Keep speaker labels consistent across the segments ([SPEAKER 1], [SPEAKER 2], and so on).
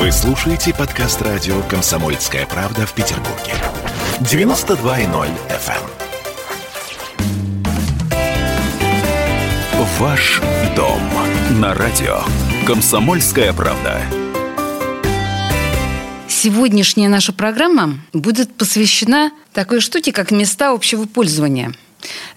[SPEAKER 1] Вы слушаете подкаст радио «Комсомольская правда» в Петербурге. 92.0 FM. эм. Ваш дом на радио «Комсомольская правда».
[SPEAKER 2] Сегодняшняя наша программа будет посвящена такой штуке, как места общего пользования.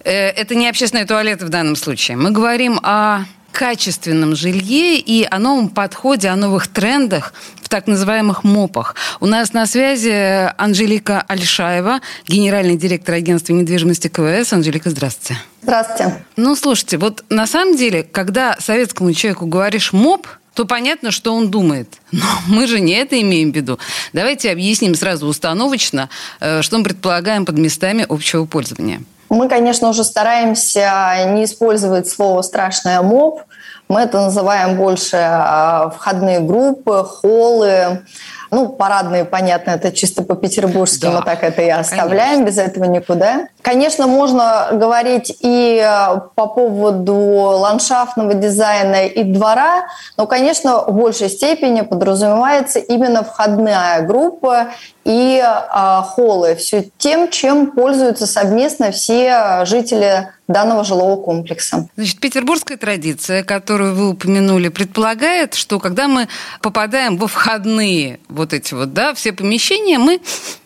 [SPEAKER 2] Э, это не общественные туалеты в данном случае. Мы говорим о качественном жилье и о новом подходе, о новых трендах в так называемых МОПах. У нас на связи Анжелика Альшаева, генеральный директор агентства недвижимости КВС. Анжелика, здравствуйте.
[SPEAKER 3] Здравствуйте.
[SPEAKER 2] Ну, слушайте, вот на самом деле, когда советскому человеку говоришь МОП, то понятно, что он думает. Но мы же не это имеем в виду. Давайте объясним сразу установочно, э, что мы предполагаем под местами общего пользования.
[SPEAKER 3] Мы, конечно, уже стараемся не использовать слово «страшное моб». Мы это называем больше а, входные группы, холлы, ну, парадные, понятно, это чисто по-петербургски, да, мы так это и оставляем, конечно. без этого никуда. Конечно, можно говорить и э, по поводу ландшафтного дизайна и двора, но, конечно, в большей степени подразумевается именно входная группа и э, холлы, все тем, чем пользуются совместно все жители данного жилого комплекса.
[SPEAKER 2] Значит, петербургская традиция, которую вы упомянули, предполагает, что когда мы попадаем во входные вот эти вот, да, все помещения, мы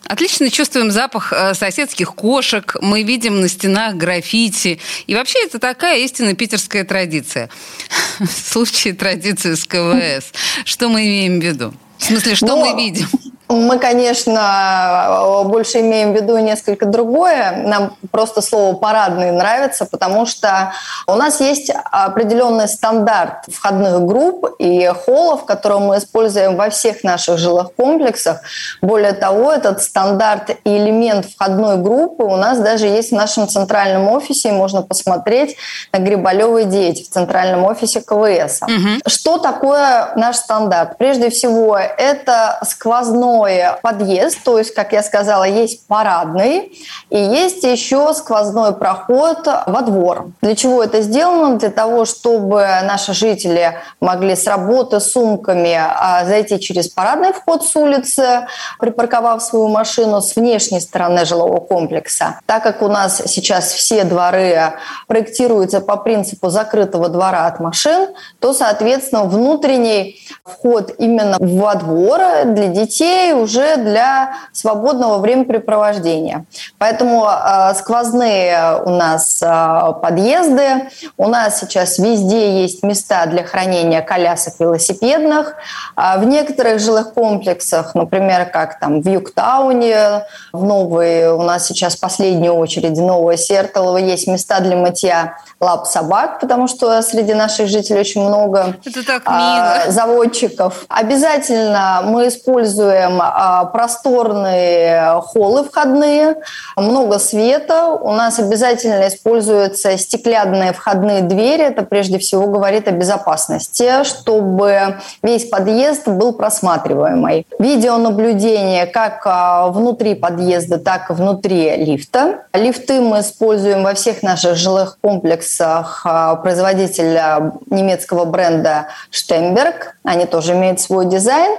[SPEAKER 2] отлично чувствуем запах э, соседских кошек, мы видим на стенах граффити. И вообще это такая истинно питерская традиция. В случае традиции с КВС. Что мы имеем в виду? В смысле, что Но... мы видим?
[SPEAKER 3] Мы, конечно, больше имеем в виду несколько другое. Нам просто слово «парадный» нравится, потому что у нас есть определенный стандарт входных групп и холлов, которые мы используем во всех наших жилых комплексах. Более того, этот стандарт и элемент входной группы у нас даже есть в нашем центральном офисе. можно посмотреть на Грибалевой 9 в центральном офисе КВС. Угу. Что такое наш стандарт? Прежде всего, это сквозной сквозной подъезд, то есть, как я сказала, есть парадный, и есть еще сквозной проход во двор. Для чего это сделано? Для того, чтобы наши жители могли с работы с сумками а, зайти через парадный вход с улицы, припарковав свою машину с внешней стороны жилого комплекса. Так как у нас сейчас все дворы проектируются по принципу закрытого двора от машин, то, соответственно, внутренний вход именно во двор для детей скорее уже для свободного времяпрепровождения. Поэтому э, сквозные у нас э, подъезды, у нас сейчас везде есть места для хранения колясок велосипедных. А в некоторых жилых комплексах, например, как там в Югтауне, в Новой, у нас сейчас в последней очереди Новое Сертолово, есть места для мытья лап собак, потому что среди наших жителей очень много
[SPEAKER 2] Это так мило.
[SPEAKER 3] А, заводчиков. Обязательно мы используем а, просторные холлы входные, много света. У нас обязательно используются стеклянные входные двери. Это прежде всего говорит о безопасности, чтобы весь подъезд был просматриваемый. Видеонаблюдение как а, внутри подъезда, так и внутри лифта. Лифты мы используем во всех наших жилых комплексах а, производителя немецкого бренда Штемберг. Они тоже имеют свой дизайн.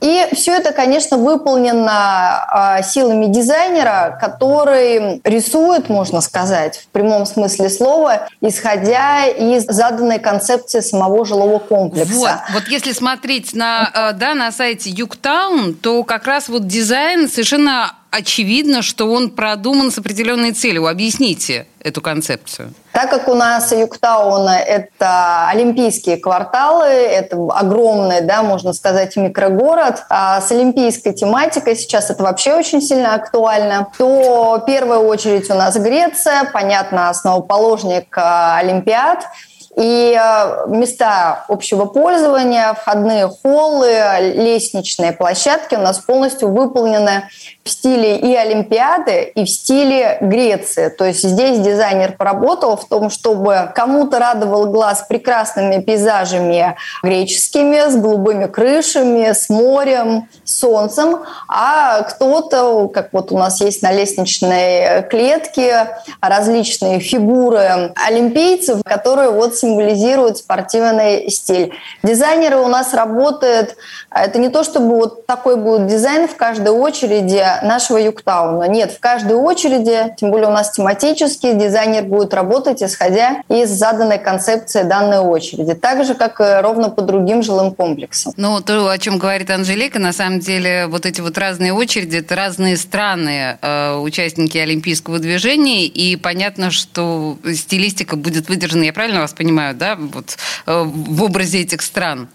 [SPEAKER 3] И все это, конечно, конечно, выполнено э, силами дизайнера, который рисует, можно сказать, в прямом смысле слова, исходя из заданной концепции самого жилого комплекса.
[SPEAKER 2] Вот, вот если смотреть на, э, да, на сайте Югтаун, то как раз вот дизайн совершенно очевидно, что он продуман с определенной целью. Объясните эту концепцию.
[SPEAKER 3] Так как у нас Юктаун – это олимпийские кварталы, это огромный, да, можно сказать, микрогород, а с олимпийской тематикой сейчас это вообще очень сильно актуально, то в первую очередь у нас Греция, понятно, основоположник а, Олимпиад – и э, места общего пользования, входные холлы, лестничные площадки у нас полностью выполнены в стиле и Олимпиады, и в стиле Греции. То есть здесь дизайнер поработал в том, чтобы кому-то радовал глаз прекрасными пейзажами греческими, с голубыми крышами, с морем, с солнцем, а кто-то, как вот у нас есть на лестничной клетке, различные фигуры олимпийцев, которые вот символизирует спортивный стиль. Дизайнеры у нас работают, это не то, чтобы вот такой будет дизайн в каждой очереди нашего Юктауна. Нет, в каждой очереди, тем более у нас тематический, дизайнер будет работать, исходя из заданной концепции данной очереди. Так же, как и ровно по другим жилым комплексам.
[SPEAKER 2] Ну, то, о чем говорит Анжелика, на самом деле, вот эти вот разные очереди, это разные страны, э, участники Олимпийского движения, и понятно, что стилистика будет выдержана, я правильно вас понимаю, да, вот э, в образе этих стран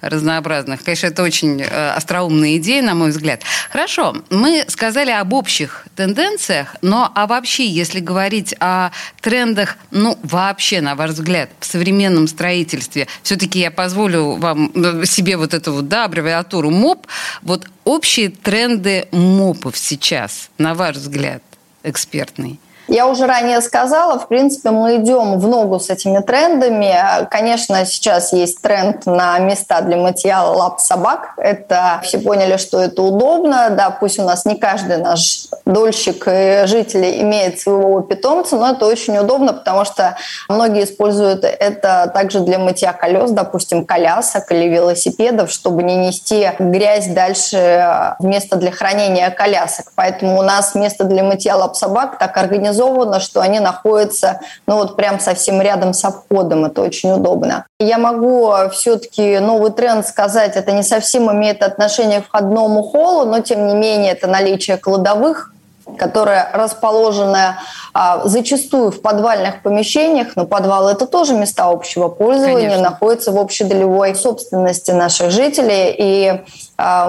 [SPEAKER 2] разнообразных. Конечно, это очень э, остроумная идея, на мой взгляд. Хорошо, мы сказали об общих тенденциях, но а вообще, если говорить о трендах, ну, вообще, на ваш взгляд, в современном строительстве, все-таки я позволю вам э, себе вот эту вот, да, аббревиатуру МОП, вот общие тренды МОПов сейчас, на ваш взгляд, экспертный?
[SPEAKER 3] Я уже ранее сказала, в принципе, мы идем в ногу с этими трендами. Конечно, сейчас есть тренд на места для мытья лап собак. Это все поняли, что это удобно. Да, пусть у нас не каждый наш дольщик и жители имеет своего питомца, но это очень удобно, потому что многие используют это также для мытья колес, допустим, колясок или велосипедов, чтобы не нести грязь дальше в место для хранения колясок. Поэтому у нас место для мытья лап собак так организовано, организовано, что они находятся, ну вот прям совсем рядом с обходом. Это очень удобно. Я могу все-таки новый тренд сказать, это не совсем имеет отношение к входному холлу, но тем не менее это наличие кладовых которая расположена а, зачастую в подвальных помещениях, но подвал это тоже места общего пользования, Конечно. находятся в общедолевой собственности наших жителей, и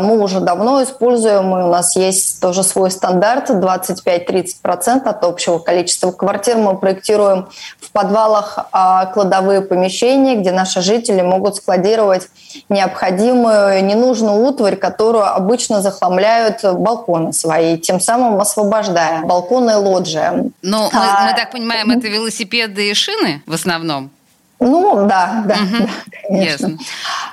[SPEAKER 3] мы уже давно используем, и у нас есть тоже свой стандарт, 25-30% от общего количества квартир мы проектируем в подвалах а, кладовые помещения, где наши жители могут складировать необходимую, ненужную утварь, которую обычно захламляют балконы свои, тем самым освобождая балконы и лоджии.
[SPEAKER 2] Но мы, а, мы так понимаем, это велосипеды и шины в основном?
[SPEAKER 3] Ну, да, да, угу. да конечно. Ясно.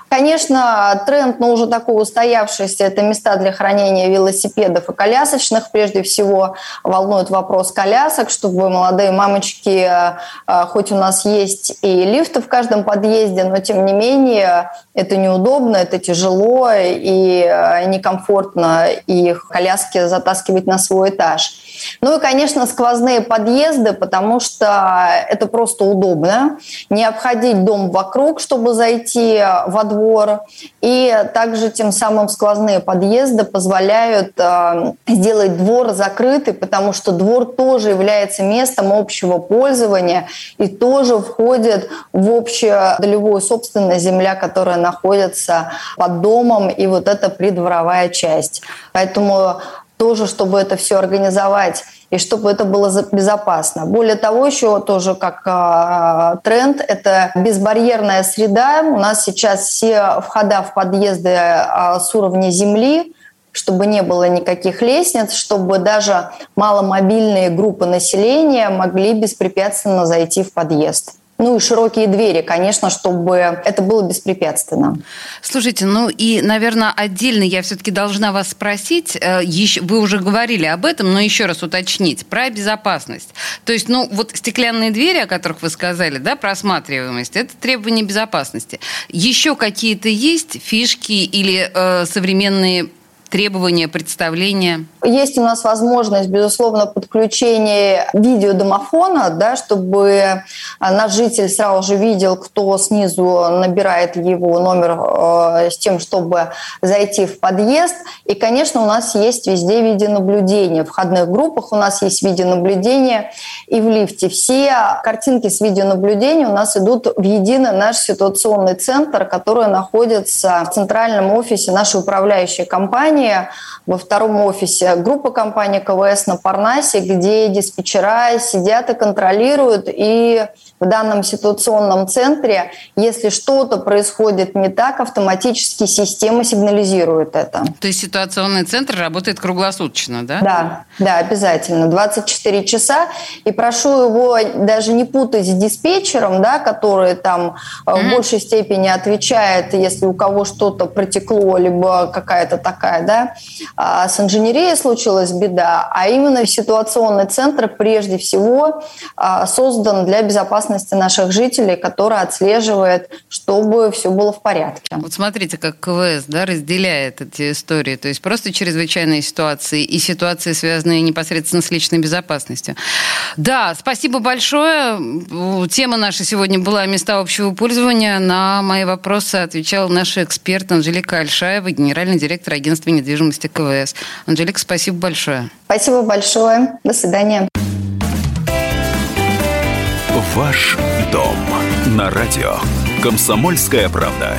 [SPEAKER 3] Конечно, тренд, но уже такой устоявшийся, это места для хранения велосипедов и колясочных. Прежде всего волнует вопрос колясок, чтобы молодые мамочки, э, хоть у нас есть и лифты в каждом подъезде, но тем не менее это неудобно, это тяжело и э, некомфортно их коляски затаскивать на свой этаж. Ну и, конечно, сквозные подъезды, потому что это просто удобно. Не обходить дом вокруг, чтобы зайти во двор. И также тем самым сквозные подъезды позволяют э, сделать двор закрытый, потому что двор тоже является местом общего пользования и тоже входит в общую долевую собственность земля, которая находится под домом, и вот это придворовая часть. Поэтому тоже, чтобы это все организовать и чтобы это было безопасно. Более того, еще тоже как э, тренд, это безбарьерная среда. У нас сейчас все входа в подъезды э, с уровня земли, чтобы не было никаких лестниц, чтобы даже маломобильные группы населения могли беспрепятственно зайти в подъезд. Ну и широкие двери, конечно, чтобы это было беспрепятственно.
[SPEAKER 2] Слушайте, ну и, наверное, отдельно я все-таки должна вас спросить, э, вы уже говорили об этом, но еще раз уточнить, про безопасность. То есть, ну вот стеклянные двери, о которых вы сказали, да, просматриваемость, это требование безопасности. Еще какие-то есть фишки или э, современные требования, представления?
[SPEAKER 3] Есть у нас возможность, безусловно, подключения видеодомофона, да, чтобы наш житель сразу же видел, кто снизу набирает его номер э, с тем, чтобы зайти в подъезд. И, конечно, у нас есть везде видеонаблюдение. В входных группах у нас есть видеонаблюдение и в лифте. Все картинки с видеонаблюдения у нас идут в единый наш ситуационный центр, который находится в центральном офисе нашей управляющей компании во втором офисе группа компании КВС на Парнасе, где диспетчера сидят и контролируют, и в данном ситуационном центре, если что-то происходит не так, автоматически система сигнализирует это.
[SPEAKER 2] То есть ситуационный центр работает круглосуточно, да?
[SPEAKER 3] Да, да, обязательно. 24 часа. И прошу его даже не путать с диспетчером, да, который там mm-hmm. в большей степени отвечает, если у кого что-то протекло, либо какая-то такая да, а с инженерией случилась беда, а именно ситуационный центр прежде всего а, создан для безопасности наших жителей, который отслеживает, чтобы все было в порядке.
[SPEAKER 2] Вот смотрите, как КВС да, разделяет эти истории. То есть просто чрезвычайные ситуации и ситуации, связанные непосредственно с личной безопасностью. Да, спасибо большое. Тема наша сегодня была «Места общего пользования». На мои вопросы отвечал наш эксперт Анжелика Альшаева, генеральный директор агентства недвижимости КВС. Анжелика, спасибо большое.
[SPEAKER 3] Спасибо большое. До свидания.
[SPEAKER 1] Ваш дом на радио. Комсомольская правда.